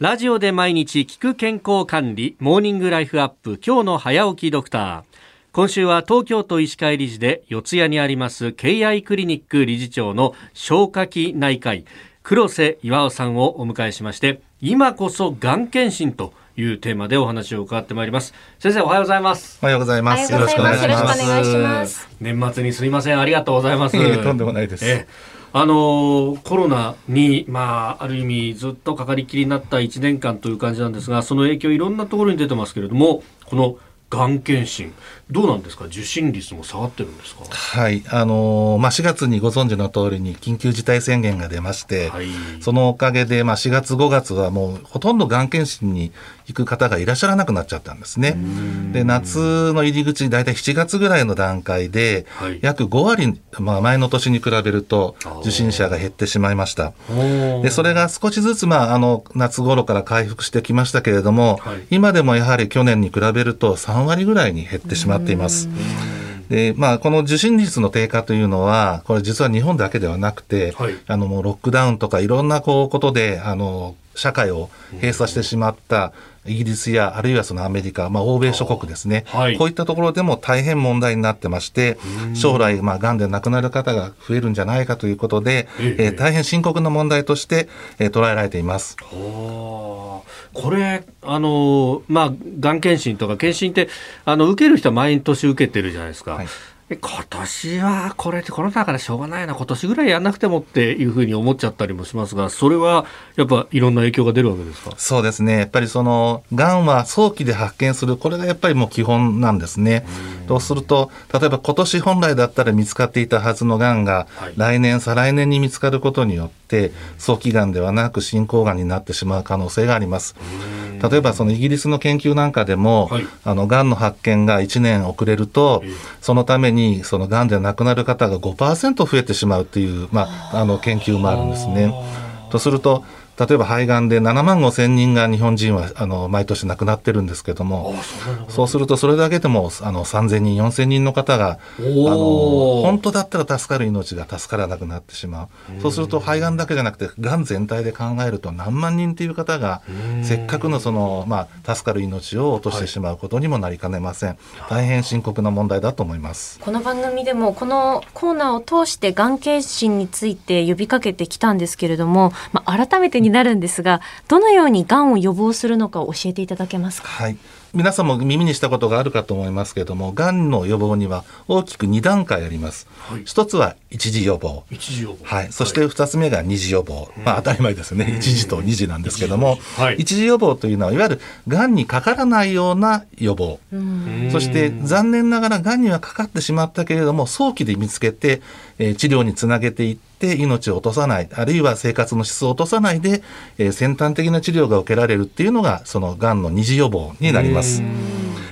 ラジオで毎日聞く健康管理モーニングライフアップ今日の早起きドクター。今週は東京都医師会理事で四谷にあります敬愛クリニック理事長の消化器内科医黒瀬岩尾さんをお迎えしまして今こそがん検診というテーマでお話を伺ってまいります。先生おはようございます。おはようございます。よろしくお願いします。年末にすいません。ありがとうございます。とんでもないです。えあのコロナに、まあ、ある意味ずっとかかりきりになった1年間という感じなんですがその影響いろんなところに出てますけれどもこのがん検診どうなんですか？受診率も下がってるんですか？はい。あのー、まあ、4月にご存知の通りに緊急事態宣言が出まして、はい、そのおかげで、まあ、4月5月はもうほとんどがん検診に行く方がいらっしゃらなくなっちゃったんですね。で夏の入り口大体7月ぐらいの段階で、はい、約5割、まあ、前の年に比べると受診者が減ってしまいました。でそれが少しずつ、まあ、あの夏頃から回復してきましたけれども、はい、今でもやはり去年に比べると3 3割ぐらいに減ってしまっています。でまあ、この受診率の低下というのは、これ実は日本だけではなくて、はい、あのもうロックダウンとかいろんなこうことで、あの社会を閉鎖してしまったイギリスやあるいはそのアメリカ、まあ、欧米諸国ですね、はい、こういったところでも大変問題になってまして将来、まあ、がんで亡くなる方が増えるんじゃないかということで、ええ。ー、大変深刻な問題として、えー、捉えられています。これあの、まあ、がん検診とか検診ってあの受ける人は毎年受けてるじゃないですか。はい今年はこれってコロナだからしょうがないな今年ぐらいやんなくてもっていうふうに思っちゃったりもしますがそれはやっぱいろんな影響が出るわけですか？そうですね。やっぱりそのがんは早期で発見するこれがやっぱりもう基本なんですね。そうすると例えば今年本来だったら見つかっていたはずのがんが、来年再来年に見つかることによって早期がんではなく進行がんになってしまう可能性があります。例えばそのイギリスの研究なんかでも、はい、あのがんの発見が1年遅れると、そのためにそのがんで亡くなる方が5%増えてしまうという、まあ、あの研究もあるんですね。とすると例えば肺がんで7万5千人が日本人はあの毎年亡くなってるんですけどもそうするとそれだけでもあの3000人4000人の方があの本当だったら助かる命が助からなくなってしまう。そうすると肺がんだけじゃなくてがん全体で考えると何万人という方がせっかくのその、まあ、助かる命を落としてしまうことにもなりかねません、はい、大変深刻な問題だと思います。この番組でもこのコーナーを通してがん検診について呼びかけてきたんですけれども、まあ、改めてになるんですがどのようにがんを予防するのか教えていただけますか？はい皆さんも耳にしたことがあるかと思いますけれども、がんの予防には大きく2段階あります。はい、一つは一次予防。一次予防。はい。そして二つ目が二次予防。まあ当たり前ですね。一次と二次なんですけども、はい、一次予防というのは、いわゆるがんにかからないような予防。そして残念ながらがんにはかかってしまったけれども、早期で見つけて、えー、治療につなげていって、って命を落とさない、あるいは生活の質を落とさないで、えー、先端的な治療が受けられるっていうのが、そのがんの二次予防になります。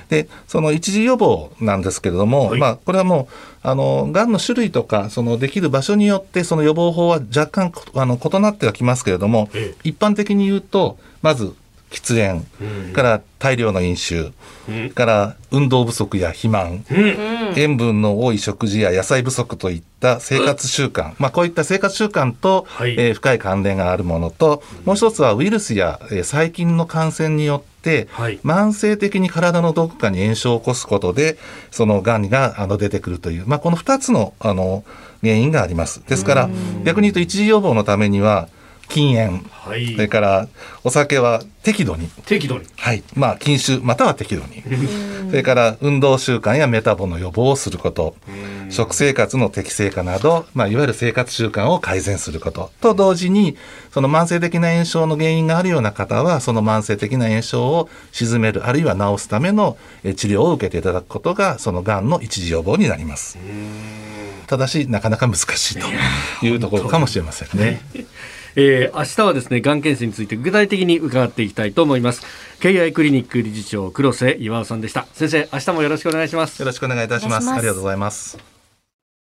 で、その一次予防なんですけれども、はい、まあ、これはもう、あの、がんの種類とか、そのできる場所によって、その予防法は若干、あの、異なってはきますけれども、ええ、一般的に言うと、まず、喫煙、から大量の飲酒、から運動不足や肥満、塩分の多い食事や野菜不足といった生活習慣、まあ、こういった生活習慣と、はい、えー、深い関連があるものと、もう一つはウイルスや、えー、細菌の感染によって、はい、慢性的に体のどこかに炎症を起こすことでそのがんがあの出てくるという、まあ、この2つのあの原因があります。ですから逆に言うと一次予防のためには禁煙、はい、それからお酒は適度に。適度に。はい。まあ禁酒または適度に。それから運動習慣やメタボの予防をすること。食生活の適正化など、まあ、いわゆる生活習慣を改善すること。と同時にその慢性的な炎症の原因があるような方はその慢性的な炎症を鎮めるあるいは治すための治療を受けていただくことがそのがんの一時予防になります。ただしなかなか難しいというところかもしれませんね。えー、明日はですね、がん検診について具体的に伺っていきたいと思います。KI クリニック理事長、黒瀬岩尾さんでした。先生、明日もよろしくお願いします。よろしくお願いいたします。ありがとうございます。